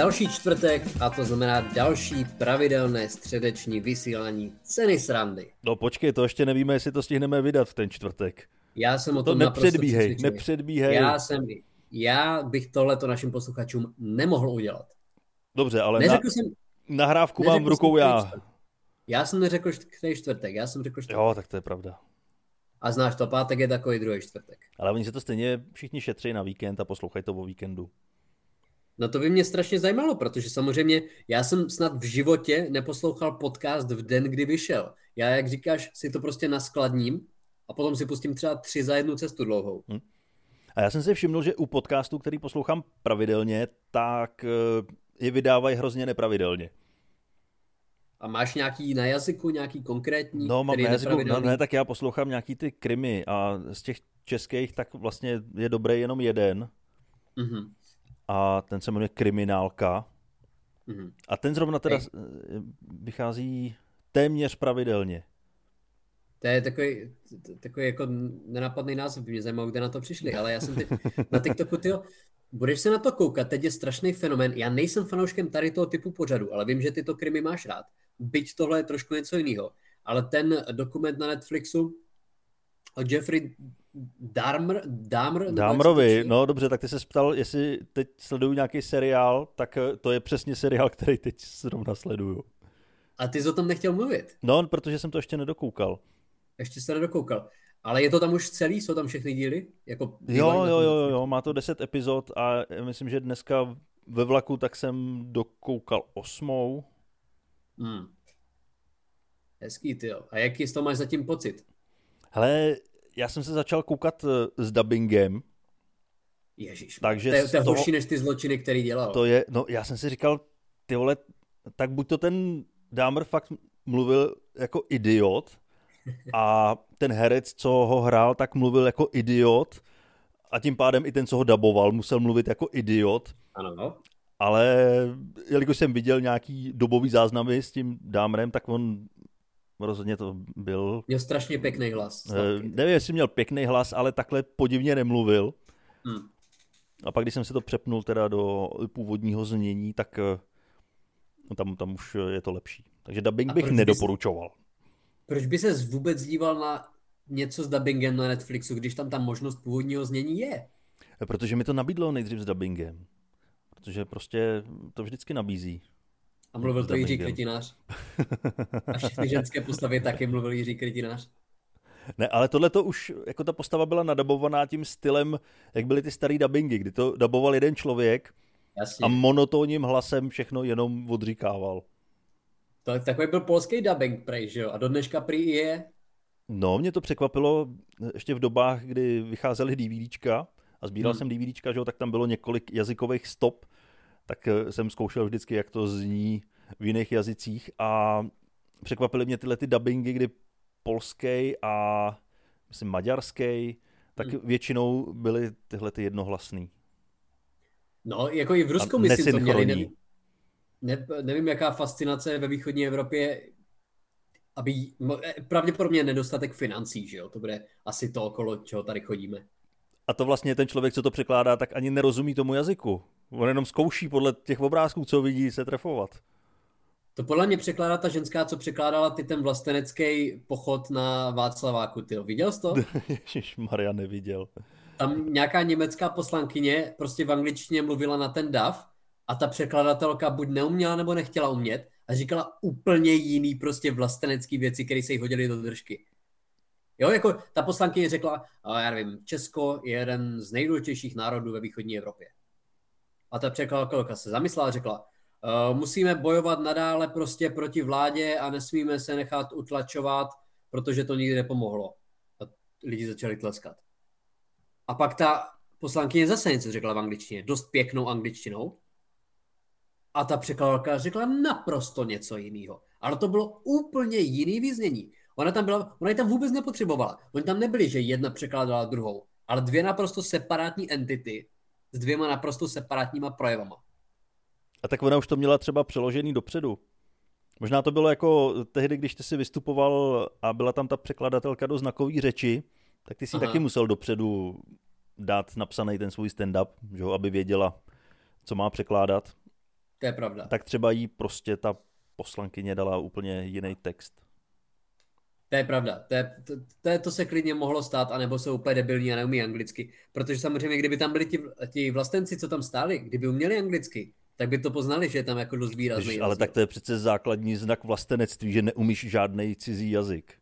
další čtvrtek a to znamená další pravidelné středeční vysílání ceny srandy. No počkej, to ještě nevíme, jestli to stihneme vydat v ten čtvrtek. Já jsem o To tom nepředbíhej, naprosto přesvědčený. nepředbíhej. Já jsem, já bych tohleto našim posluchačům nemohl udělat. Dobře, ale na, Neřekl jsem, nahrávku mám v rukou já. čtvrtek. Já jsem neřekl, který čtvrtek, já jsem řekl čtvrtek. Jo, tak to je pravda. A znáš to, pátek je takový druhý čtvrtek. Ale oni se to stejně všichni šetří na víkend a poslouchají to o víkendu. No to by mě strašně zajímalo, protože samozřejmě já jsem snad v životě neposlouchal podcast v den, kdy vyšel. Já, jak říkáš, si to prostě naskladním a potom si pustím třeba tři za jednu cestu dlouhou. A já jsem si všiml, že u podcastů, který poslouchám pravidelně, tak eh, je vydávají hrozně nepravidelně. A máš nějaký na jazyku, nějaký konkrétní, No, mám který na jazyku, no, ne, tak já poslouchám nějaký ty krimi a z těch českých tak vlastně je dobrý jenom jeden Mhm, a ten se jmenuje Kriminálka mhm. a ten zrovna teda Hej. eh, vychází téměř pravidelně. To je takový, takový jako nenapadný název, mě zajímalo, kde na to přišli, ale já jsem teď na TikToku, tyjo, budeš se na to koukat, teď je strašný fenomén, já nejsem fanouškem tady toho typu pořadu, ale vím, že ty to krimi máš rád, byť tohle je trošku něco jiného, ale ten dokument na Netflixu o Jeffrey To Dámrovi, čte? no dobře, tak ty se ptal, jestli teď sleduju nějaký seriál, tak eh, to je přesně seriál, který teď zrovna sleduju. A ty jsi o tom nechtěl mluvit, No, protože jsem to ještě nedokoukal. ještě se nedokoukal, ale je to tam už celý, jsou tam všechny díly? Jako Jo, jo, jo, jo, má to 10 epizod a myslím, že dneska ve vlaku tak jsem dokoukal osmou. Hmm. Hezký, ty A jaký z toho máš zatím pocit? Hele, já jsem se začal koukat eh, s dubbingem, Ježíš. Takže to je, to je horší než ty zločiny, který dělal. to je, no já jsem si říkal, ty vole, tak buď to ten Dámr fakt mluvil jako idiot a ten herec, co ho hrál, tak mluvil jako idiot a tím pádem i ten, co ho daboval, musel mluvit jako idiot, Ano. ale jelikož jsem viděl nějaký dobový záznamy s tím Dámrem, tak on rozhodně to byl Měl strašně pěkný hlas. Sladký. Nevím, jestli měl pěkný hlas, ale takhle podivně nemluvil. Hmm. A pak, když jsem se to přepnul teda do původního znění, tak eh, no tam, tam už je to lepší. Takže dubbing bych proč bys- nedoporučoval. Proč by se vůbec díval na něco s dubbingem na Netflixu, když tam ta možnost původního znění je? Protože mi to nabídlo nejdřív s dubbingem. Protože prostě to vždycky nabízí. A mluvil to Jiří. Kretinář. A všechny ženské postavy taky mluvil Jiří Kretinář. Ne, ale tohle to už, jako ta postava byla nadabovaná tím stylem, jak byly ty starý dubbingy, kdy to daboval jeden člověk Jasně. a monotónním hlasem všechno jenom odříkával. To, takový byl polský dubbing prej, že jo? A do dneška prý je. No, mě to překvapilo ještě v dobách, kdy vycházely DVDčka a sbíral Hmm. jsem DVDčka, že jo, tak tam bylo několik jazykových stop, tak eh, jsem zkoušel vždycky, jak to zní v jiných jazycích a překvapily mě tyhle ty dubbingy, kdy polský a myslím maďarský, tak Hmm. většinou byly tyhle ty jednohlasný. No, jako i v Rusku, A myslím, to měli. Nevím, ne, nevím, jaká fascinace ve východní Evropě, aby, eh, pravděpodobně nedostatek financí, že jo? To bude asi to, okolo čeho tady chodíme. A to vlastně ten člověk, co to překládá, tak ani nerozumí tomu jazyku. On jenom zkouší podle těch obrázků, co vidí, se trefovat. To podle mě překládá ta ženská, co překládala ty ten vlastenecký pochod na Václaváku. Ty viděl jsi to? Ježíš Maria neviděl. Tam nějaká německá poslankyně prostě v angličtině mluvila na ten dav a ta překladatelka buď neuměla nebo nechtěla umět a říkala úplně jiný prostě vlastenecký věci, které se jí hodily do držky. Jo, jako ta poslankyně řekla, já nevím, Česko je jeden z nejdůležitějších národů ve východní Evropě. A ta překladatelka se zamyslela a řekla, uh, musíme bojovat nadále prostě proti vládě a nesmíme se nechat utlačovat, protože to nikdy nepomohlo. A lidi začali tleskat. A pak ta poslankyně zase něco řekla v angličtině, dost pěknou angličtinou. A ta překladatelka řekla naprosto něco jiného. Ale to bylo úplně jiný význění. Ona tam byla, ona ji tam vůbec nepotřebovala. Oni tam nebyli, že jedna překládala druhou, ale dvě naprosto separátní entity s dvěma naprosto separátníma projevama. A tak ona už to měla třeba přeložený dopředu. Možná to bylo jako tehdy, když ty si vystupoval a byla tam ta překladatelka do znakové řeči, tak ty si Aha. taky musel dopředu dát napsaný ten svůj stand-up, že jo, aby věděla, co má překládat. To je pravda. Tak třeba jí prostě ta poslankyně dala úplně jiný text. To je pravda. To, je, to, to, to se klidně mohlo stát, anebo jsou úplně debilní a neumí anglicky. Protože samozřejmě, kdyby tam byli ti, ti vlastenci, co tam stáli, kdyby uměli anglicky, tak by to poznali, že je tam jako dost výrazný. Ale tak to je přece základní znak vlastenectví, že neumíš žádný cizí jazyk.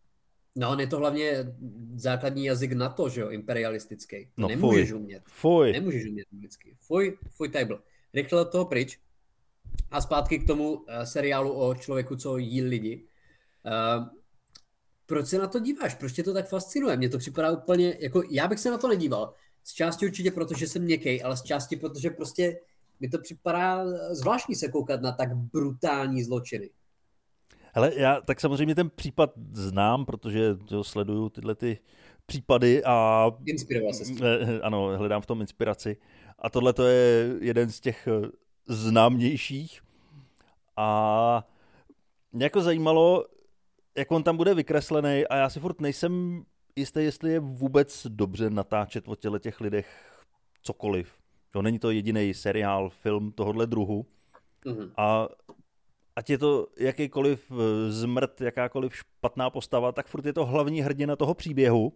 No, on je to hlavně základní jazyk NATO, že jo, imperialistický. To No, nemůžeš fuj. umět. Fuj. Nemůžeš umět anglicky. Fuj, fuj table. Rychle od toho pryč. A zpátky k tomu uh, seriálu o člověku, co jí lidi. Uh, proč se na to díváš? Proč tě to tak fascinuje? Mně to připadá úplně, jako já bych se na to nedíval. Z části určitě proto, že jsem měkkej, ale z části protože prostě mi to připadá zvláštní se koukat na tak brutální zločiny. Hele, já tak samozřejmě ten případ znám, protože jo, sleduju tyhle ty případy a Inspiroval se s tím. Eh, ano, hledám v tom inspiraci. A tohle to je jeden z těch eh, známějších. A mě jako zajímalo, jak on tam bude vykreslený a já si furt nejsem jistý, jestli je vůbec dobře natáčet o těle těch lidech cokoliv. Jo, není to jediný seriál, film tohohle druhu. Mhm. A ať je to jakýkoliv eh, zmrt, jakákoliv špatná postava, tak furt je to hlavní hrdina toho příběhu.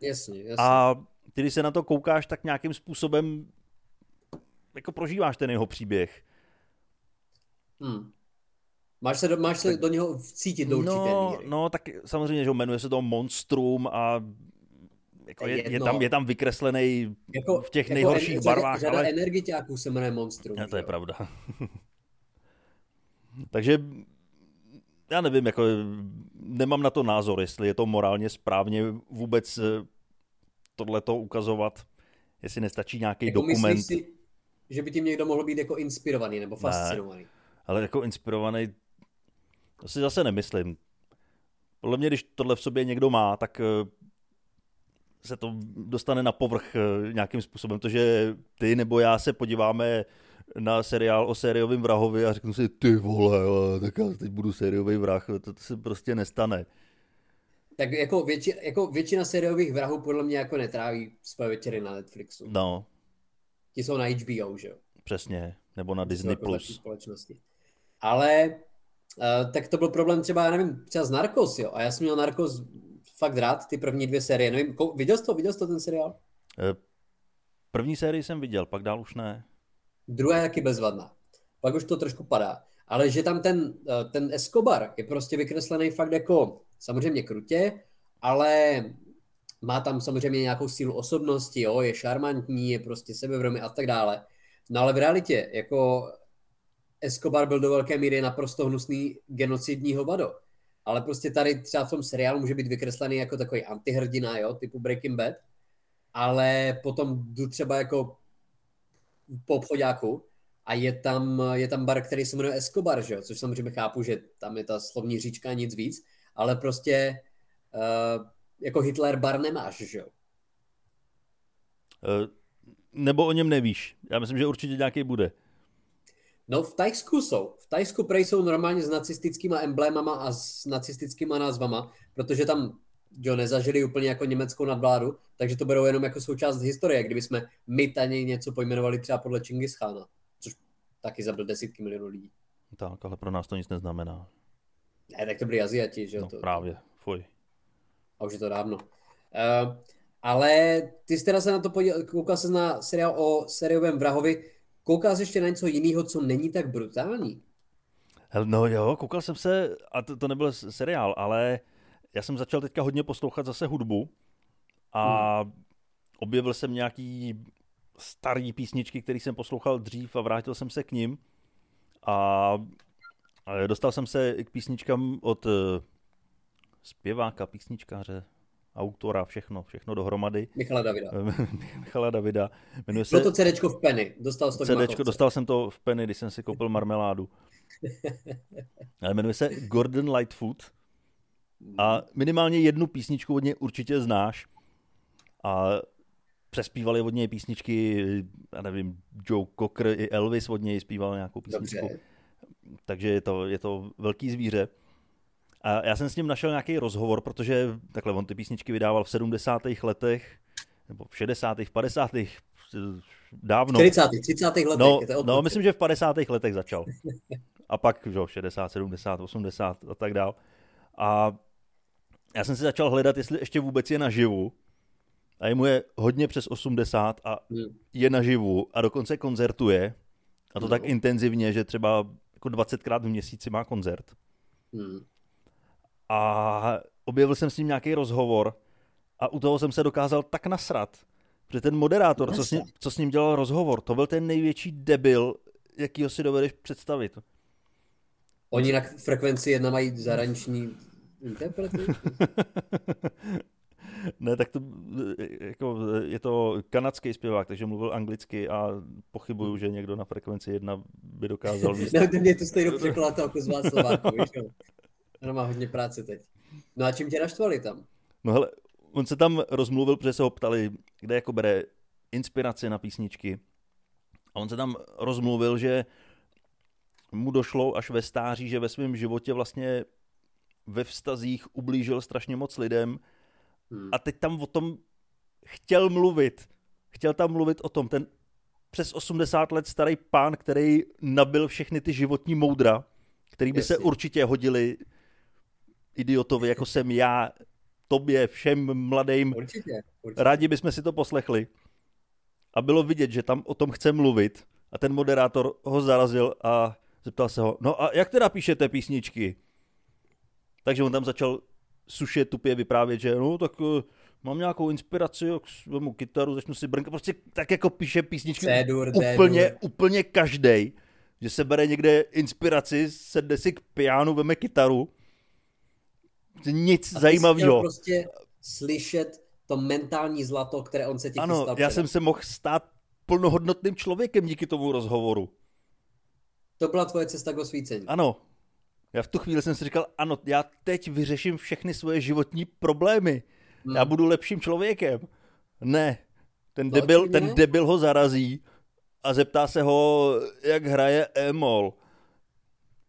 Jasně, jasně. A ty, když se na to koukáš, tak nějakým způsobem jako prožíváš ten jeho příběh. Hmm. Máš se, do, máš se do něho vcítit do určité No, míry. no, tak samozřejmě, že jmenuje se to Monstrum a jako je, je, tam, je tam vykreslený Jako, v těch jako nejhorších en- barvách, řada, řada ale energiťáků se jmenuje Monstrum. No, to je jo? pravda. Takže já nevím, jako nemám na to názor, jestli je to morálně správně vůbec tohleto ukazovat, jestli nestačí nějaký Jako dokument. myslíš si, že by tím někdo mohl být jako inspirovaný nebo fascinovaný? Ale jako inspirovaný, to si zase nemyslím. Podle mě, když tohle v sobě někdo má, tak eh, se to dostane na povrch eh, nějakým způsobem. To, že ty nebo já se podíváme na seriál o sériovém vrahovi a řeknu si, ty vole, tak já teď budu sériový vrah, to, to se prostě nestane. Tak jako, větši, jako většina sériových vrahů podle mě jako netráví svoje večery na Netflixu. No, Ti jsou na HBO, že jo? přesně, nebo na Disney+. jako Plus. společnosti. Ale uh, tak to byl problém třeba, já nevím, třeba z Narcos, jo. A já jsem měl Narcos fakt rád, ty první dvě série. Nevím, kou- viděl jsi to, viděl jsi to ten seriál? Eh, První sérii jsem viděl, pak dál už ne. Druhá je taky bezvadná. Pak už to trošku padá. Ale že tam ten, eh, ten Escobar je prostě vykreslený fakt jako samozřejmě krutě, ale má tam samozřejmě nějakou sílu osobnosti, jo, je šarmantní, je prostě sebevědomý a tak dále. No ale v realitě, jako Escobar byl do velké míry naprosto hnusný genocidní hovado. Ale prostě tady třeba v tom seriálu může být vykreslený jako takový antihrdina, jo, typu Breaking Bad, ale potom jdu třeba jako po obchodáku a je tam, je tam bar, který se jmenuje Escobar, že jo? což samozřejmě chápu, že tam je ta slovní říčka nic víc, ale prostě uh, jako Hitler bar nemáš, že jo? Eh, Nebo o něm nevíš. Já myslím, že určitě nějaký bude. No v Tajsku jsou. V Tajsku prej jsou normálně s nacistickýma emblémama a s nacistickýma názvama, protože tam jo, nezažili úplně jako německou nadvládu, takže to berou jenom jako součást historie, kdyby jsme my tady něco pojmenovali třeba podle Čingis Chána, což taky zabil desítky milionů lidí. Tak, ale pro nás to nic neznamená. Ne, tak to byli Aziati, že jo? No to, právě, fuj. A už je to dávno. Uh, ale ty jsi teda se na to podíval, koukal jsi na seriál o sériovém vrahovi, koukal jsi ještě na něco jiného, co není tak brutální? No jo, koukal jsem se, a to, to nebyl seriál, ale já jsem začal teďka hodně poslouchat zase hudbu a hmm. objevil jsem nějaký starý písničky, který jsem poslouchal dřív a vrátil jsem se k ním a, dostal jsem se k písničkám od eh, zpěváka, písničkáře, autora, všechno, všechno dohromady. Michala Davida. Michala Davida. Jmenuje se... Bylo to CDčko v Penny, dostal jsi to CDčko, dostal jsem to v Penny, když jsem si koupil marmeládu. Ale jmenuje se Gordon Lightfoot a minimálně jednu písničku od něj určitě znáš. A přespívali od něj písničky, já nevím, Joe Cocker i Elvis od něj zpíval nějakou písničku. Dobře. Takže je to, je to velký zvíře. A já jsem s ním našel nějaký rozhovor, protože takhle on ty písničky vydával v 70. letech, nebo v 60., 50., dávno. 40. 30. letech. No, no, myslím, že v 50. letech začal. A pak, že 60, 70, 80 a tak dál. A já jsem si začal hledat, jestli ještě vůbec je naživu. A je mu je hodně přes 80 a hmm. je naživu a dokonce koncertuje. A to no. tak intenzivně, že třeba jako 20krát v měsíci má koncert. Hmm. A objevil jsem s ním nějaký rozhovor a u toho jsem se dokázal tak nasrat, že ten moderátor, co s, ním, co s ním dělal rozhovor, to byl ten největší debil, jakýho si dovedeš představit. Oni na frekvenci jedna mají zahraniční interprety? ne, tak to jako, je to kanadský zpěvák, takže mluvil anglicky a pochybuju, že někdo na frekvenci jedna by dokázal mě to stejnou překladatelku z Václaváku, víš Ona má hodně práce teď. No a čím tě naštvali tam? No hele, on se tam rozmluvil, protože se ho ptali, kde jako bere inspiraci na písničky. A on se tam rozmluvil, že mu došlo až ve stáří, že ve svém životě vlastně ve vztazích ublížil strašně moc lidem hmm. a teď tam o tom chtěl mluvit. Chtěl tam mluvit o tom. Ten přes 80 let starý pán, který nabil všechny ty životní moudra, který by Jasně. se určitě hodili idiotovi, jako jsem já, tobě, všem mladým. Určitě, určitě. Rádi bychom si to poslechli. A bylo vidět, že tam o tom chce mluvit. A ten moderátor ho zarazil a zeptal se ho, no a jak teda píšete písničky? Takže on tam začal suše tupě vyprávět, že no tak uh, mám nějakou inspiraci, vemu kytaru, začnu si brnkat, prostě tak jako píše písničky C-dur, úplně, C-dur. úplně každej, že se bere někde inspiraci, sedne si k pianu, veme kytaru, nic zajímavého. prostě slyšet to mentální zlato, které on se ti Ano, já jsem se mohl stát plnohodnotným člověkem díky tomu rozhovoru. To byla tvoje cesta k osvícení. Ano. Já v tu chvíli jsem si říkal, ano, já teď vyřeším všechny svoje životní problémy. Hmm. Já budu lepším člověkem. Ne. Ten, debil, ten debil ho zarazí a zeptá se ho, jak hraje Emol.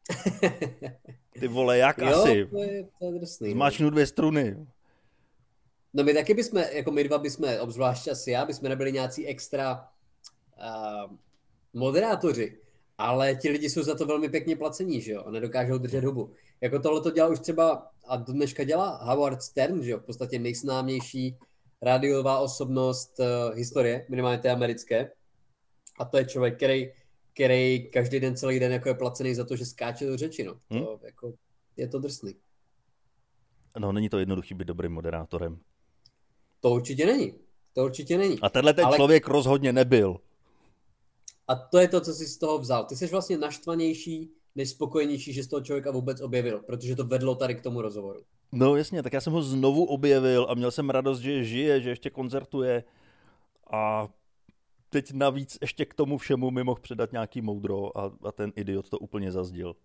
Ty vole, jak jo, asi? To je, to je drsný. No. Zmáčknu dvě struny. No my taky bychom, jako my dva bychom, obzvlášť asi já, bychom nebyli nějací extra uh, moderátoři, ale ti lidi jsou za to velmi pěkně placení, že jo, a nedokážou držet hubu. Jako tohle to dělá už třeba, a do dneška dělá Howard Stern, že jo, v podstatě nejsnámější rádiová osobnost uh, historie, minimálně té americké. A to je člověk, který který každý den, celý den jako je placený za to, že skáče do řeči. No. Hmm? To, jako, je to drsný. No, není to jednoduchý být dobrým moderátorem. To určitě není. To určitě není. A tenhle ten Ale... člověk rozhodně nebyl. A to je to, co jsi z toho vzal. Ty jsi vlastně naštvanější, než spokojenější, že z toho člověka vůbec objevil, protože to vedlo tady k tomu rozhovoru. No jasně, tak já jsem ho znovu objevil a měl jsem radost, že žije, že ještě koncertuje a teď navíc ještě k tomu všemu mi mohl předat nějaký moudro a, a ten idiot to úplně zazdil.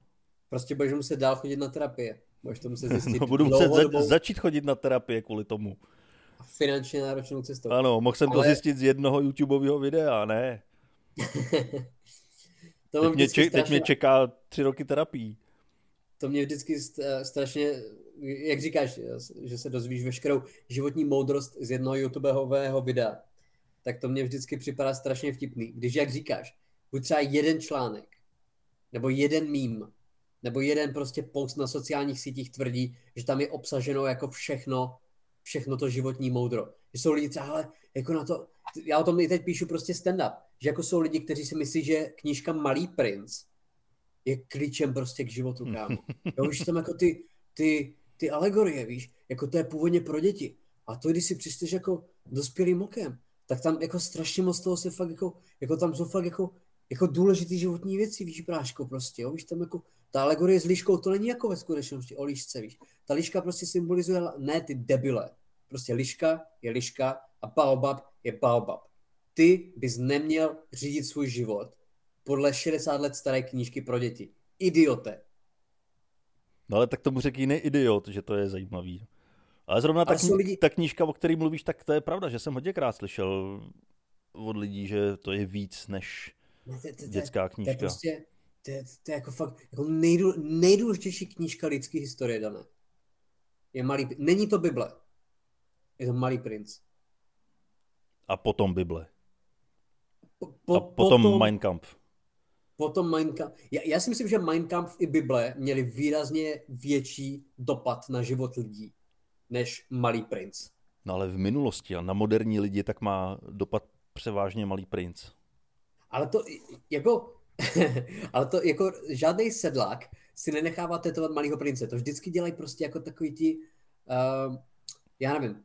Prostě budeš muset dál chodit na terapie. Budeš to muset zjistit no, budu muset za, začít chodit na terapie kvůli tomu. A finančně náročnou cestou. Ano, mohl jsem Ale... to zjistit z jednoho YouTubeového videa, ne? to teď, mě ček, strašně... teď mě čeká tři roky terapii. To mě vždycky strašně, jak říkáš, že se dozvíš veškerou životní moudrost z jednoho YouTubeového videa tak to mě vždycky připadá strašně vtipný. Když, jak říkáš, buď třeba jeden článek, nebo jeden mím, nebo jeden prostě post na sociálních sítích tvrdí, že tam je obsaženo jako všechno, všechno to životní moudro. Že jsou lidi třeba, ale jako na to, já o tom i teď píšu prostě stand-up, že jako jsou lidi, kteří si myslí, že knížka Malý princ je klíčem prostě k životu, kámo. Jo, už tam jako ty, ty, ty alegorie, víš, jako to je původně pro děti. A to, když si přisteš jako dospělým okem, tak tam jako strašně moc toho se fakt jako, jako tam jsou fakt jako, jako důležitý životní věci, víš, bráško prostě, jo, víš, tam jako, ta alegorie s líškou, to není jako ve skutečnosti o líšce, víš, ta líška prostě symbolizuje, ne ty debile, prostě liška je liška a baobab je baobab. Ty bys neměl řídit svůj život podle 60 let staré knížky pro děti. Idiote. No ale tak tomu řekl jiný idiot, že to je zajímavý. Ale zrovna ta, kni- lidi... ta knížka, o které mluvíš, tak to je pravda, že jsem hodněkrát slyšel od lidí, že to je víc než dětská knížka. To je prostě, to je, to je jako fakt jako nejdůl, nejdůležitější knížka lidské historie dané. Je malý, není to Bible. Je to Malý princ. A potom Bible. Po, a potom, potom Mein Kampf. Potom Mein Kampf. Já, já si myslím, že Mein Kampf i Bible měli výrazně větší dopad na život lidí než Malý princ. No ale v minulosti a na moderní lidi tak má dopad převážně Malý princ. Ale to jako, ale to jako žádný sedlák si nenechává tetovat Malýho prince. To vždycky dělají prostě jako takový ti, uh, já nevím,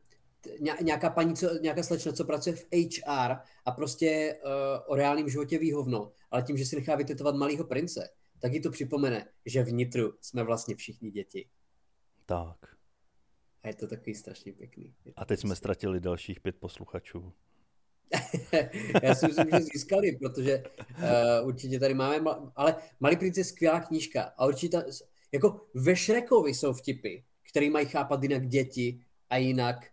nějaká paní, co, nějaká slečna, co pracuje v HR a prostě uh, o reálném životě ví hovno, ale tím, že si nechá vytetovat malého prince, tak jí to připomene, že vnitru jsme vlastně všichni děti. Tak. A je to takový strašně pěkný. A teď jsme ztratili dalších pět posluchačů. Já si myslím, že získali, protože uh, určitě tady máme, ale Malý princ je skvělá knížka a určitě, jako ve Šrekovi jsou vtipy, který mají chápat jinak děti a jinak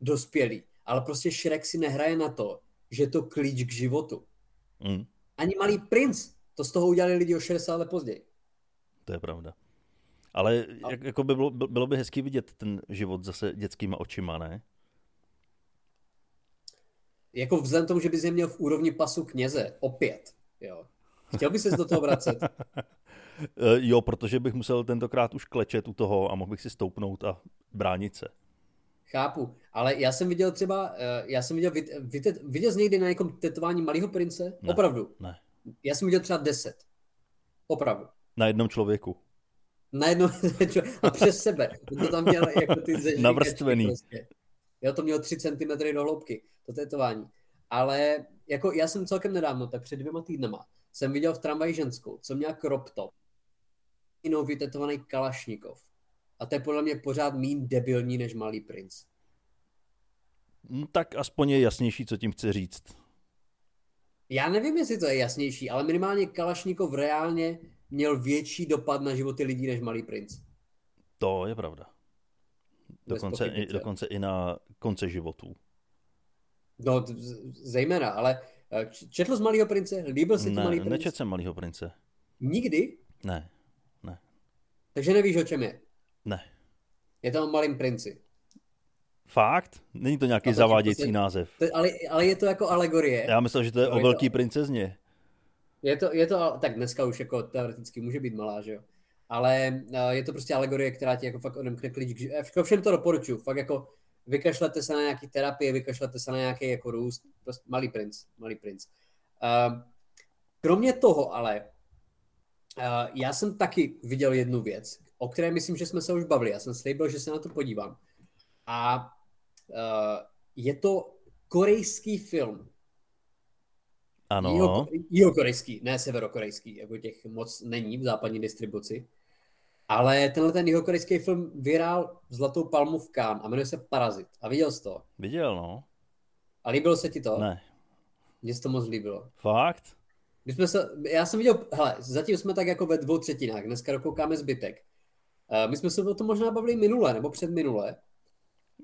dospělí. Ale prostě Shrek si nehraje na to, že je to klíč k životu. Mm. Ani malý princ. To z toho udělali lidi o 60 let později. To je pravda. Ale jak, jako by bylo, bylo by hezký vidět ten život zase dětskýma očima, ne? Jako vzhledem tomu, že bys je měl v úrovni pasu kněze, opět, jo. Chtěl bys se do toho vracet? Eh, jo, protože bych musel tentokrát už klečet u toho a mohl bych si stoupnout a bránit se. Chápu, ale já jsem viděl třeba, eh, já jsem viděl, viděl, viděl jsi někdy na někom tetování malého prince? Ne, Opravdu? Ne. Já jsem viděl třeba deset. Opravdu. Na jednom člověku. Na jednom a přes sebe. To tam měl jako ty Navrstvený. Prostě. Já to měl 3 cm do hloubky, to tetování. Ale jako já jsem celkem nedávno, tak před dvěma týdnama, jsem viděl v tramvaji ženskou, co měla crop top, jinou vytetovaný Kalašnikov a to je podle mě pořád mín debilní než Malý princ. No, tak aspoň je jasnější, co tím chce říct. Já nevím, jestli to je jasnější, ale minimálně Kalašnikov reálně měl větší dopad na životy lidí než Malý princ. To je pravda. Dokonce, i, dokonce i na konce životů. No, zejména, ale eh, četl z Malého prince? Líbil se ti ne, Malý princ? nečetl jsem Malého prince. Nikdy? Ne, ne. Takže nevíš, o čem je? Ne. Je to o malým princi. Fakt? Není to nějaký zavádějící se, název. To, ale, ale je to jako alegorie. Já myslel, že to je to o velký to, princezně. Je to, je to, tak dneska už jako teoreticky může být malá, že jo. Ale uh, je to prostě alegorie, která ti jako fakt odemkne klíč. Všem to doporučuji. Fakt jako vykašlete se na nějaký terapie, vykašlete se na nějaký jako růst. Prostě malý princ, malý princ. Uh, kromě toho ale, uh, já jsem taky viděl jednu věc, o které myslím, že jsme se už bavili. Já jsem slíbil, že se na to podívám. A uh, je to korejský film. Ano. Jihokorejský, ne severokorejský, jako těch moc není v západní distribuci. Ale tenhle ten jihokorejský film vyhrál Zlatou palmu v Cannes a jmenuje se Parazit. A viděl jsi to? Viděl, no. A líbilo se ti to? Ne. Mně se to moc líbilo. Fakt? My jsme se, já jsem viděl, hele, zatím jsme tak jako ve dvou třetinách, dneska dokoukáme zbytek. Uh, my jsme se o tom možná bavili minule, nebo před minule.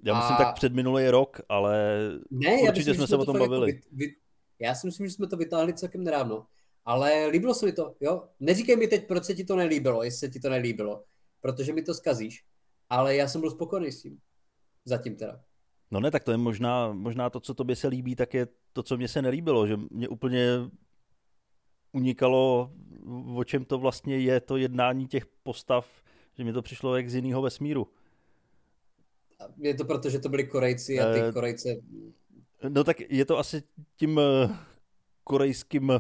Já myslím a... tak před minulý rok, ale ne, určitě myslím, jsme se o tom bavili. Jako vy, vy, já si myslím, že jsme to vytáhli celkem nedávno. Ale líbilo se mi to, jo? Neříkej mi teď, proč se ti to nelíbilo, jestli se ti to nelíbilo, protože mi to skazíš. Ale já jsem byl spokojený s tím. Zatím teda. No ne, tak to je možná, možná to, co tobě se líbí, tak je to, co mě se nelíbilo, že mě úplně unikalo, o čem to vlastně je, to jednání těch postav, že mi to přišlo jak z jiného vesmíru. Je to proto, že to byli Korejci a ty uh, Korejce... No tak je to asi tím uh, korejským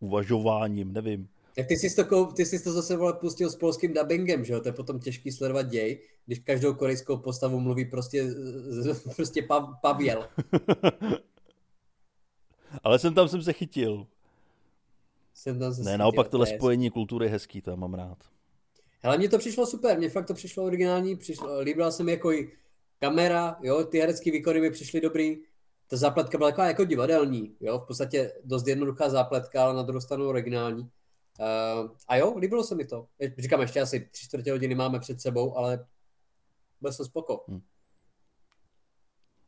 uvažováním, nevím. Tak ty jsi to, ty jsi to zase vole, pustil s polským dubbingem, že jo? To je potom těžký sledovat děj, když každou korejskou postavu mluví prostě, prostě Pavěl. Ale jsem tam jsem se chytil. Jsem tam se ne, naopak tohle spojení kultury je hezký, to mám rád. Hele, mně to přišlo super, mně fakt to přišlo originální, přišlo, líbila se mi jako i kamera, jo, ty herecké výkony mi přišly dobrý, ta zápletka byla taková jako divadelní, jo, v podstatě dost jednoduchá zápletka, ale na druhou stranu originální. Uh, a jo, líbilo se mi to. Říkám, ještě asi tři čtvrtě hodiny máme před sebou, ale byl jsem spoko. Hmm.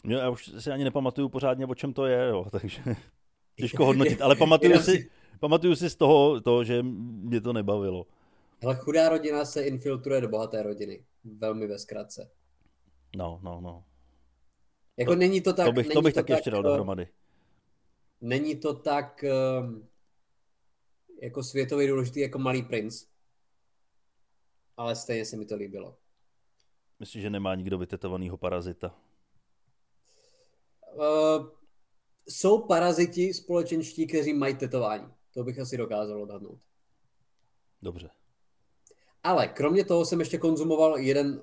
Já už si ani nepamatuju pořádně, o čem to je, jo, takže těžko hodnotit, ale pamatuju si, pamatuju si z toho, to, že mě to nebavilo. Ale chudá rodina se infiltruje do bohaté rodiny. Velmi ve zkratce. No, no, no. Jako to, není to tak... To bych, to bych to taky tak, ještě dal dohromady. není to tak um, jako světově důležitý jako Malý princ, ale stejně se mi to líbilo. Myslím, že nemá nikdo vytetovanýho parazita. Uh, jsou paraziti společenští, kteří mají tetování. To bych asi dokázal odhadnout. Dobře. Ale kromě toho jsem ještě konzumoval jeden, uh,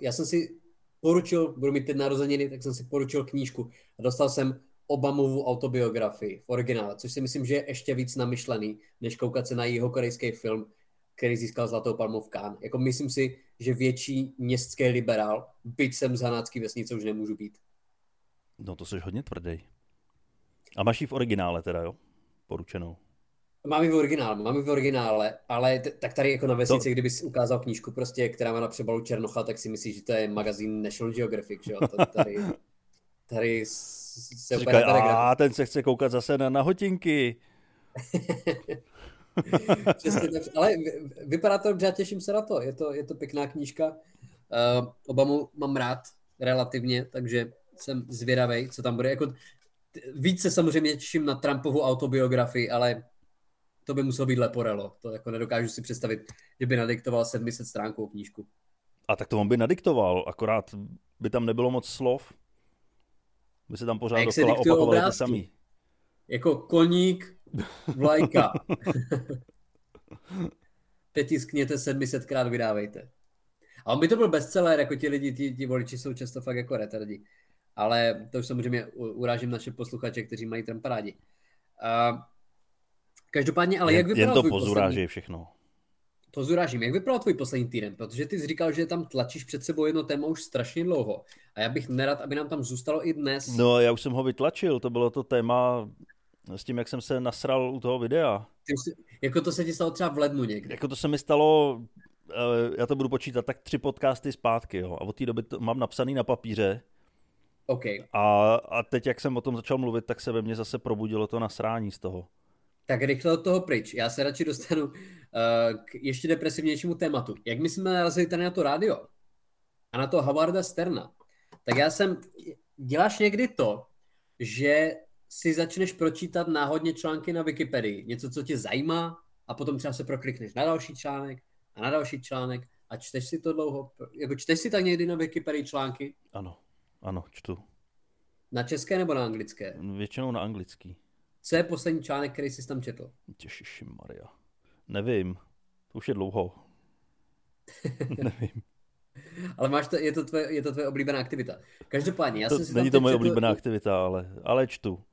já jsem si poručil, budu mít teď narozeniny, tak jsem si poručil knížku a dostal jsem Obamovu autobiografii v originále, což si myslím, že je ještě víc namyšlený, než koukat se na jeho korejský film, který získal Zlatou palmu v Cannes. Jako myslím si, že větší městský liberál, byť jsem z Hanácký vesnice, už nemůžu být. No to jsi hodně tvrdý. A máš ji v originále teda, jo? Poručenou. Mám ji v originále, mám ji v originále, ale t- tak tady jako na vesnici, to... kdybys ukázal knížku prostě, která má na přebalu Černocha, tak si myslíš, že to je magazín National Geographic, že jo? Tady, tady se Říkaj, a ten se chce koukat zase na nahotinky. Přesně, ale vypadá to dobře, těším se na to. Je to, je to pěkná knížka. Uh, Obamu mám rád relativně, takže jsem zvědavý, co tam bude. Jako, víc se samozřejmě těším na Trumpovu autobiografii, ale to by muselo být Leporello. To jako nedokážu si představit, že by nadiktoval 700 stránkou knížku. A tak to on by nadiktoval, akorát by tam nebylo moc slov. By se tam pořád dokola opakovali to samý. Jako koník, vlajka. Teď tiskněte 700krát, vydávejte. A on by to byl bestseller, jako ti lidi, ti, ti voliči jsou často fakt jako retardi. Ale to už samozřejmě urážím naše posluchače, kteří mají Trumpa parádi. Uh, každopádně, ale jen, jak vypadal Jen to pozuráží všechno. Pozurážím. Jak vypadal tvůj poslední týden? Protože ty jsi říkal, že tam tlačíš před sebou jedno téma už strašně dlouho. A já bych nerad, aby nám tam zůstalo i dnes. No, já už jsem ho vytlačil. To bylo to téma s tím, jak jsem se nasral u toho videa. Ty, jako to se ti stalo třeba v lednu někdy. Jako to se mi stalo, eh, já to budu počítat, tak tři podcasty zpátky, jo. A od té doby to mám napsaný na papíře. Okay. A, a teď, jak jsem o tom začal mluvit, tak se ve mně zase probudilo to nasrání z toho. Tak rychle od toho pryč. Já se radši dostanu uh, k ještě depresivnějšímu tématu. Jak my jsme narazili tady na to rádio a na to Howarda Sterna, tak já jsem, děláš někdy to, že si začneš pročítat náhodně články na Wikipedii, něco, co tě zajímá a potom třeba se proklikneš na další článek a na další článek a čteš si to dlouho, jako čteš si tak někdy na Wikipedii články? Ano, ano, čtu. Na české nebo na anglické? Většinou na anglický. Co je poslední článek, který jsi tam četl? Těšiši Maria. Nevím. To už je dlouho. Nevím. ale máš to, je, to tvoje, je to tvoje oblíbená aktivita. Každopádně, já to, jsem si Není to moje četl... oblíbená aktivita, ale, ale čtu.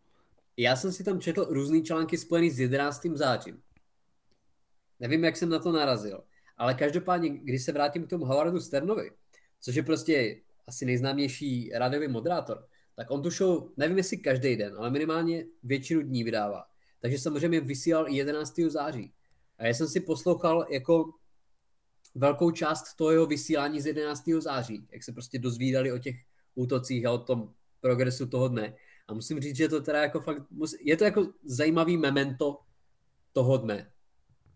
Já jsem si tam četl různý články spojený s 11. zářím. Nevím, jak jsem na to narazil. Ale každopádně, když se vrátím k tomu Howardu Sternovi, což je prostě asi nejznámější rádiový moderátor, tak on tu show, nevím jestli každý den, ale minimálně většinu dní vydává. Takže samozřejmě vysílal i 11. září. A já jsem si poslouchal jako velkou část toho jeho vysílání z 11. září, jak se prostě dozvídali o těch útocích a o tom progresu toho dne. A musím říct, že to teda jako fakt, je to jako zajímavý memento toho dne.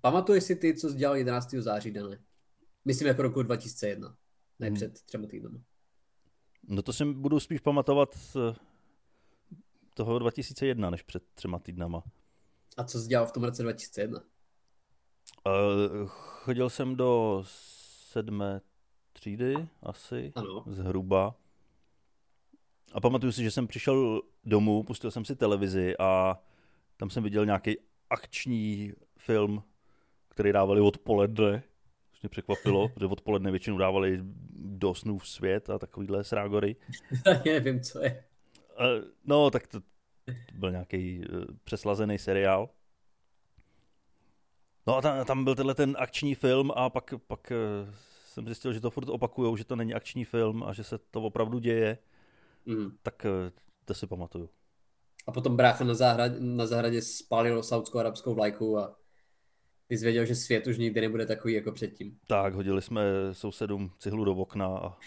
Pamatuješ si ty, co jsi dělal 11. září, Dané? Myslím jako roku 2001, ne hmm. před třema týdnama. No to si budu spíš pamatovat toho 2001, než před třema týdnama. A co jsi dělal v tom roce 2001? Uh, chodil jsem do sedmé třídy asi, ano. zhruba. A pamatuju si, že jsem přišel domů, pustil jsem si televizi a tam jsem viděl nějaký akční film, který dávali odpoledne. Což mě překvapilo, protože odpoledne většinou dávali do snů v svět a takovýhle srágory. nevím, co je. No, tak to, to byl nějaký eh, přeslazený seriál. No a tam, tam byl tenhle ten akční film a pak, pak eh, jsem zjistil, že to furt opakujou, že to není akční film a že se to opravdu děje. Mm. Tak eh, to si pamatuju. A potom brácha na, zahradě, na zahradě spálil saudskou arabskou vlajku a ty jsi věděl, že svět už nikdy nebude takový jako předtím. Tak, hodili jsme sousedům cihlu do okna. A...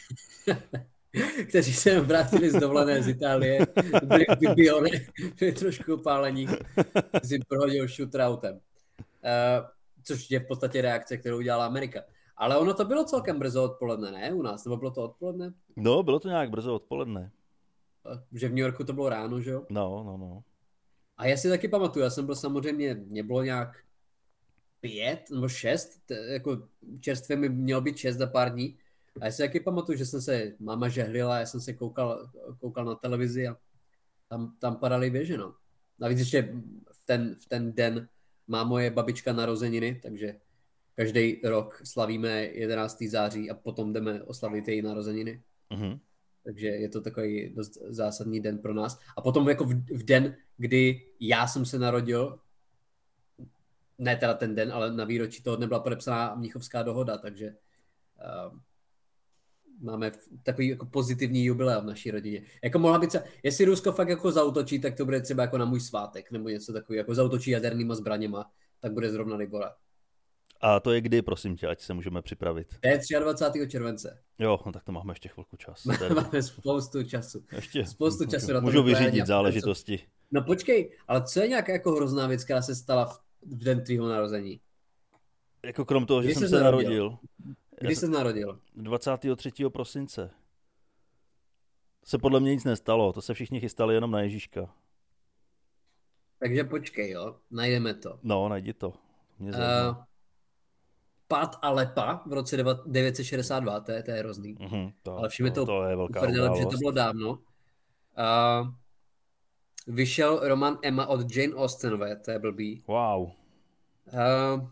Kteří se vrátili z dovolené z Itálie, byli vybione, byli trošku opálení, si prohodil shooterautem. Uh, což je v podstatě reakce, kterou udělala Amerika. Ale ono to bylo celkem brzo odpoledne, ne? U nás, nebo bylo to odpoledne? No, bylo to nějak brzo odpoledne. Že v New Yorku to bylo ráno, že jo? No, no, no. A já si taky pamatuju, já jsem byl samozřejmě, mě bylo nějak pět nebo šest, t- jako čerstvě mi mělo být šest za pár dní. A já si taky pamatuju, že jsem se, máma žehlila, já jsem se koukal, koukal na televizi a tam, tam padaly věže, no. Navíc ještě v ten, v ten den má moje babička narozeniny, takže každý rok slavíme 11. září a potom jdeme oslavit její narozeniny. Mhm. Takže je to takový dost zásadní den pro nás. A potom jako v, v den, kdy já jsem se narodil, ne teda ten den, ale na výročí toho dne byla podepsaná Mnichovská dohoda, takže uh, máme takový jako pozitivní jubileum v naší rodině. Jako mohla být, se, jestli Rusko fakt jako zautočí, tak to bude třeba jako na můj svátek, nebo něco takového, jako zautočí jadernýma zbraněma, tak bude zrovna Libora. A to je kdy, prosím tě, ať se můžeme připravit. To je 23. července. Jo, no tak to máme ještě chvilku čas. Máme spoustu času. Ještě Spoustu času na to můžu vyřídit záležitosti. No počkej, ale co je nějaká jako hrozná věc, která se stala v, v den tvýho narození? Jako krom toho, že Kdy jsem se narodil? narodil. Kdy jsi narodil? 23. prosince. Se podle mě nic nestalo, to se všichni chystali jenom na Ježíška. Takže počkej, jo, najdeme to. No, najdi to. Mě zajímá. Uh, Pat Alepa v roce deva- 962, to je, to je hrozný. Mhm, to, ale všim je to, to je velká uprdele, že to bylo dávno. Uh, vyšel román Emma od Jane Austenové, to je blbý. Wow. Uh,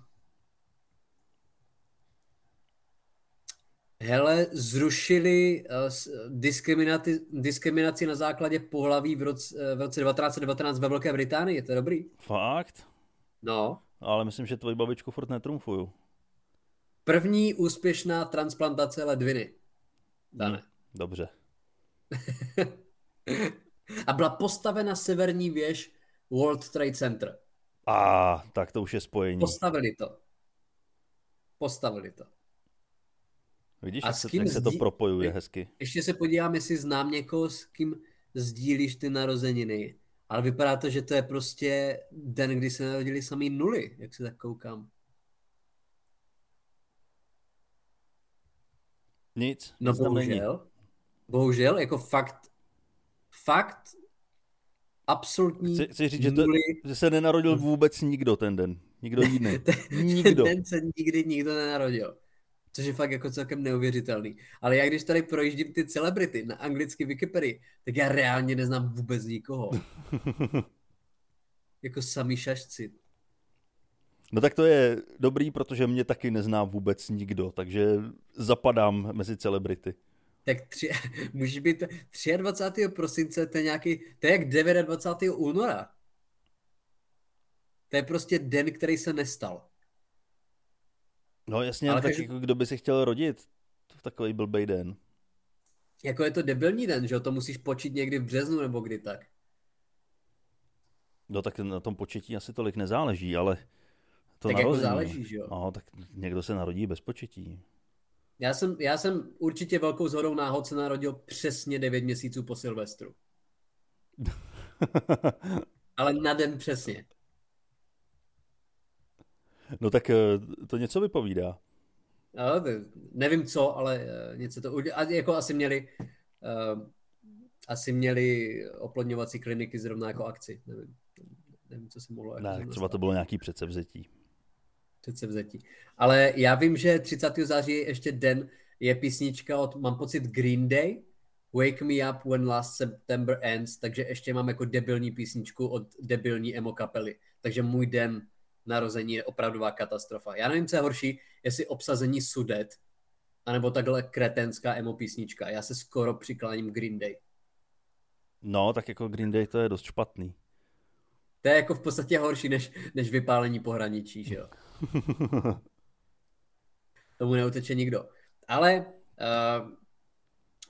hele, zrušili uh, diskriminaci, diskriminaci na základě pohlaví v roce, v roce 1919 ve Velké Británii, je to dobrý? Fakt? No. Ale myslím, že tvoji babičku furt netrumfuju. První úspěšná transplantace ledviny. Dane. Dobře. A byla postavena severní věž World Trade Center. A tak to už je spojení. Postavili to. Postavili to. Vidíš, A jak s se, kým jak se to propojuje hezky. Ještě se podívám, jestli znám někoho, s kým sdílíš ty narozeniny. Ale vypadá to, že to je prostě den, kdy se narodili samý nuly, jak se tak koukám. Nic, No nic tam není. bohužel. Bohužel, jako fakt, fakt absolutní Chci, chci říct, že, to, že se nenarodil vůbec nikdo ten den. Nikdo jiný. Ten Nikdo. den se nikdy nikdo nenarodil. Což je fakt jako celkem neuvěřitelný. Ale já když tady projíždím ty celebrity na anglicky Wikipedii, tak já reálně neznám vůbec nikoho. jako sami šašci. No tak to je dobrý, protože mě taky nezná vůbec nikdo, takže zapadám mezi celebrity. Tak tři, můžeš být 23. prosince, to je nějaký, to je jak 29. února. To je prostě den, který se nestal. No jasně, Ale tak každý- jako kdo by si chtěl rodit v takový blbej den. Jako je to debilní den, že jo, to musíš počít někdy v březnu nebo kdy tak. No tak na tom početí asi tolik nezáleží, ale to Tak jako narození. záleží, že jo. No, tak někdo se narodí bez početí. Já jsem, já jsem určitě velkou zhodou náhod se narodil přesně 9 měsíců po Silvestru. Ale na den přesně. no tak eh, to něco vypovídá. No, nevím co, ale eh, něco to... A jako asi měli... Uh, asi měli oplodňovací kliniky zrovna jako akci. Nevím, nevím co se mohlo jako Ne, třeba to bylo nějaký předsevzetí. Předsevzetí. Ale já vím, že 30. září je ještě den, je písnička od, mám pocit, Green Day, Wake Me Up When Last September Ends, takže ještě mám jako debilní písničku od debilní emo kapely. Takže můj den narození je opravdová katastrofa. Já nevím, co je horší, jestli obsazení Sudet, anebo takhle kretenská emo písnička. Já se skoro přikláním Green Day. No, tak jako Green Day to je dost špatný. To je jako v podstatě horší, než, než vypálení pohraničí, že jo? Tomu neuteče nikdo. Ale uh,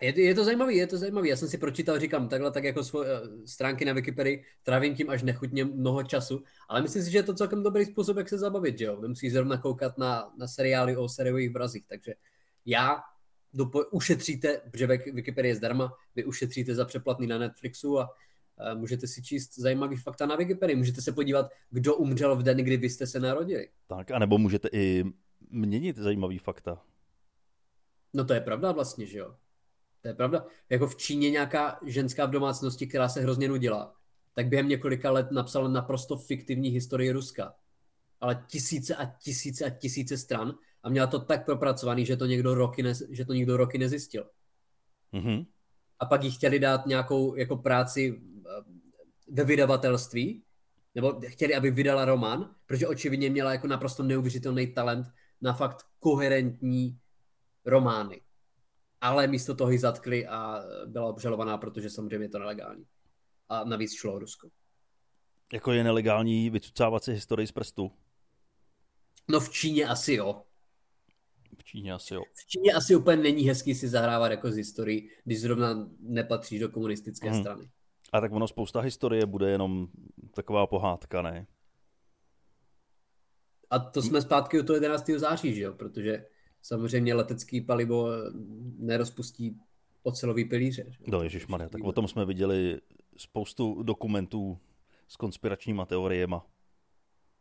je, je to zajímavý, je to zajímavý. Já jsem si pročítal, říkám, takhle tak jako svoje uh, stránky na Wikipedii, trávím tím až nechutně mnoho času, ale myslím si, že je to celkem dobrý způsob, jak se zabavit, že jo? Nemusíš zrovna koukat na, na seriály o seriových vrazích, takže já dopo, ušetříte, protože Wik- Wikipedie je zdarma, vy ušetříte za přeplatný na Netflixu a můžete si číst zajímavý fakta na Wikipedii, můžete se podívat, kdo umřel v den, kdy vy jste se narodili. Tak, anebo můžete i měnit zajímavý fakta. No to je pravda vlastně, že jo? To je pravda. Jako v Číně nějaká ženská v domácnosti, která se hrozně nudila, tak během několika let napsal naprosto fiktivní historii Ruska. Ale tisíce a tisíce a tisíce stran a měla to tak propracovaný, že to někdo roky, ne, že to někdo roky nezjistil. Mm-hmm. A pak jí chtěli dát nějakou jako práci eh, ve vydavatelství, nebo chtěli, aby vydala román, protože očividně měla jako naprosto neuvěřitelný talent na fakt koherentní romány. Ale místo toho ji zatkli a byla obžalovaná, protože samozřejmě je to nelegální. A navíc šlo o Rusko. Jako je nelegální vycucávat si historii z prstu? No v Číně asi jo. V Číně asi jo. V Číně asi úplně není hezký si zahrávat jako z historii, když zrovna nepatříš do komunistické hmm. strany. A tak ono spousta historie bude jenom taková pohádka, ne? A to jsme zpátky u toho 11. září, že jo? Protože samozřejmě letecký palivo nerozpustí ocelový pilíře. Že? No, ježišmarja, tak o tom jsme viděli spoustu dokumentů s konspiračníma teoriema.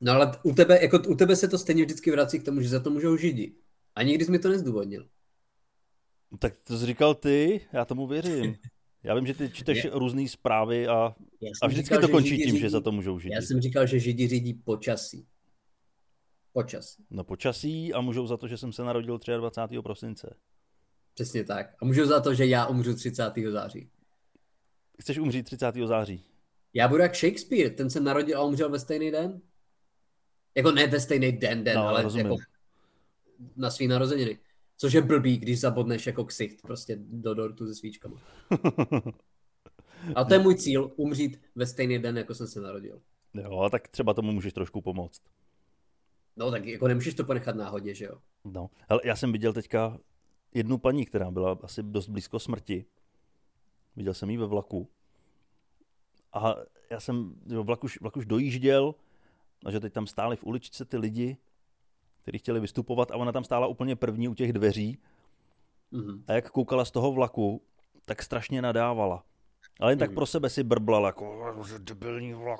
No ale u tebe, jako u tebe se to stejně vždycky vrací k tomu, že za to můžou židi. A nikdy jsi mi to nezdůvodnil. Tak to jsi říkal ty, já tomu věřím. Já vím, že ty čteš různé zprávy a, a vždycky říkal, to končí tím, řídí, že za to můžou židi. Já jsem říkal, že židi řídí počasí. Počasí. No počasí a můžou za to, že jsem se narodil 23. prosince. Přesně tak. A můžou za to, že já umřu 30. září. Chceš umřít 30. září? Já budu jak Shakespeare, ten se narodil a umřel ve stejný den. Jako ne ve stejný den, den, no, ale rozumím. jako na svý narozeniny. Což je blbý, když zabodneš jako ksicht prostě do dortu se svíčkama. A to je můj cíl, umřít ve stejný den, jako jsem se narodil. Jo, tak třeba tomu můžeš trošku pomoct. No, tak jako nemůžeš to ponechat náhodě, že jo? No, ale já jsem viděl teďka jednu paní, která byla asi dost blízko smrti. Viděl jsem ji ve vlaku. A já jsem, jo, vlak, už, vlak už dojížděl, a že teď tam stáli v uličce ty lidi kteří chtěli vystupovat a ona tam stála úplně první u těch dveří. Mm-hmm. A jak koukala z toho vlaku, tak strašně nadávala. Ale jen tak mhm. pro sebe si brblala, jako, debilní vlak,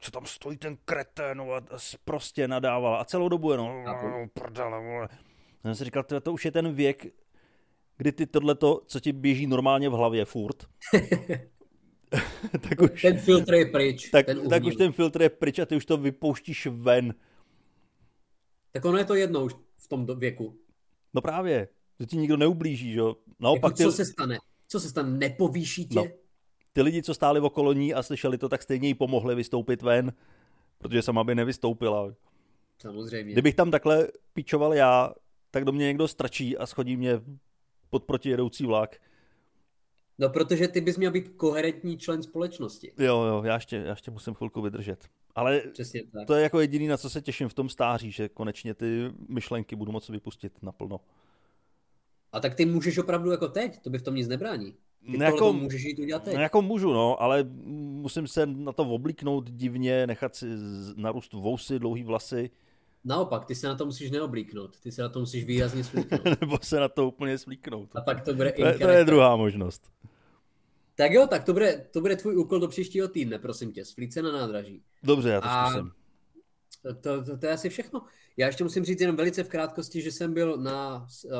co tam stojí ten kretén, a prostě nadávala. A celou dobu jenom, prdele, vole. Já jsem si říkal, to, to už je ten věk, kdy ty tohleto, co ti běží normálně v hlavě furt, tak už, ten filtr je pryč. Tak, tak už ten filtr je pryč a ty už to vypouštíš ven tak ono je to jedno už v tom věku. No právě, že ti nikdo neublíží, že jo. Naopak jako, co ty... se stane? Co se stane? Nepovýší tě? No. Ty lidi, co stáli v okolo ní a slyšeli to, tak stejně jí pomohli vystoupit ven, protože sama by nevystoupila. Samozřejmě. Kdybych tam takhle píčoval já, tak do mě někdo strčí a schodí mě pod protijedoucí vlak. No, protože ty bys měl být koherentní člen společnosti. Jo, jo, já ještě, já ještě musím chvilku vydržet. Ale to je jako jediný, na co se těším v tom stáří, že konečně ty myšlenky budu moci vypustit naplno. A tak ty můžeš opravdu jako teď, to by v tom nic nebrání. Ty no jako, můžeš jít udělat teď. No jako můžu, no, ale musím se na to oblíknout divně, nechat si narůst vousy, dlouhý vlasy. Naopak, ty se na to musíš neoblíknout, ty se na to musíš výrazně svlíknout. Nebo se na to úplně svlíknout. A pak to bude to, je, to je druhá možnost. Tak jo, tak to bude, to bude tvůj úkol do příštího týdne, prosím tě, splít se na nádraží. Dobře, já to A zkusím. To, to, to, je asi všechno. Já ještě musím říct jenom velice v krátkosti, že jsem byl na uh,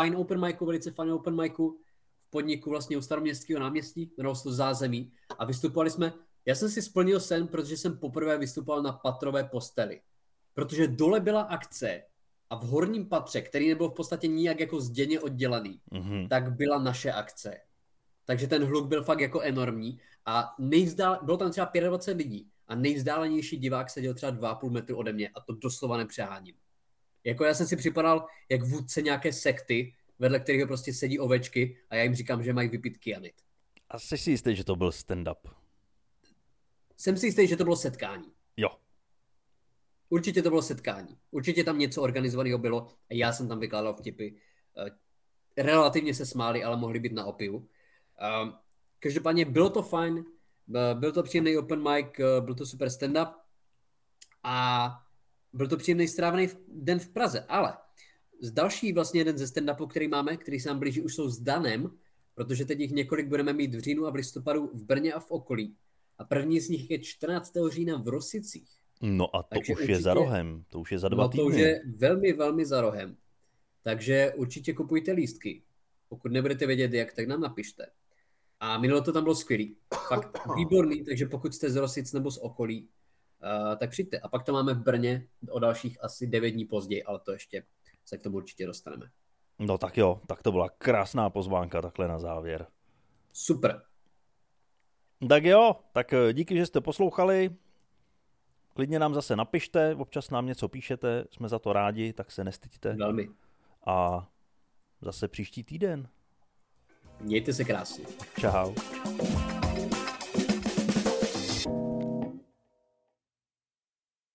Fine Open Micu, velice Fine Open Micu v podniku vlastně u staroměstského náměstí, jmenovalo se to Zázemí a vystupovali jsme, já jsem si splnil sen, protože jsem poprvé vystupoval na patrové posteli. Protože dole byla akce a v horním patře, který nebyl v podstatě nijak jako zděně oddělený, mm-hmm. tak byla naše akce. Takže ten hluk byl fakt jako enormní a nejvzdál, bylo tam třeba 25 lidí a nejvzdálenější divák seděl třeba 2,5 metru ode mě a to doslova nepřeháním. Jako já jsem si připadal jak vůdce nějaké sekty, vedle kterého prostě sedí ovečky a já jim říkám, že mají vypít kyanit. A jsi si jistý, že to byl stand-up? Jsem si jistý, že to bylo setkání. Jo. Určitě to bylo setkání. Určitě tam něco organizovaného bylo a já jsem tam vykládal vtipy. Eh, relativně se smáli, ale mohli být na opiu. Uh, každopádně bylo to fajn, byl to příjemný open mic, byl to super stand-up a byl to příjemný strávený den v Praze, ale z další vlastně jeden ze stand-upů, který máme, který se nám blíží, už jsou s Danem, protože teď jich několik budeme mít v říjnu a v listopadu v Brně a v okolí. A první z nich je 14. října v Rosicích. No a to Takže už určitě, je za rohem, to už je za dva no, týdny. to už je velmi, velmi za rohem. Takže určitě kupujte lístky. Pokud nebudete vědět jak, tak nám napište. A minule to tam bylo skvělý. Fakt výborný, takže pokud jste z Rosic nebo z okolí, uh, tak přijďte. A pak to máme v Brně o dalších asi 9 dní později, ale to ještě se k tomu určitě dostaneme. No tak jo, tak to byla krásná pozvánka takhle na závěr. Super. Tak jo, tak eh, díky, že jste poslouchali. Klidně nám zase napište, občas nám něco píšete, jsme za to rádi, tak se nestyďte. Velmi. A zase příští týden. Mějte se krásně. Čau.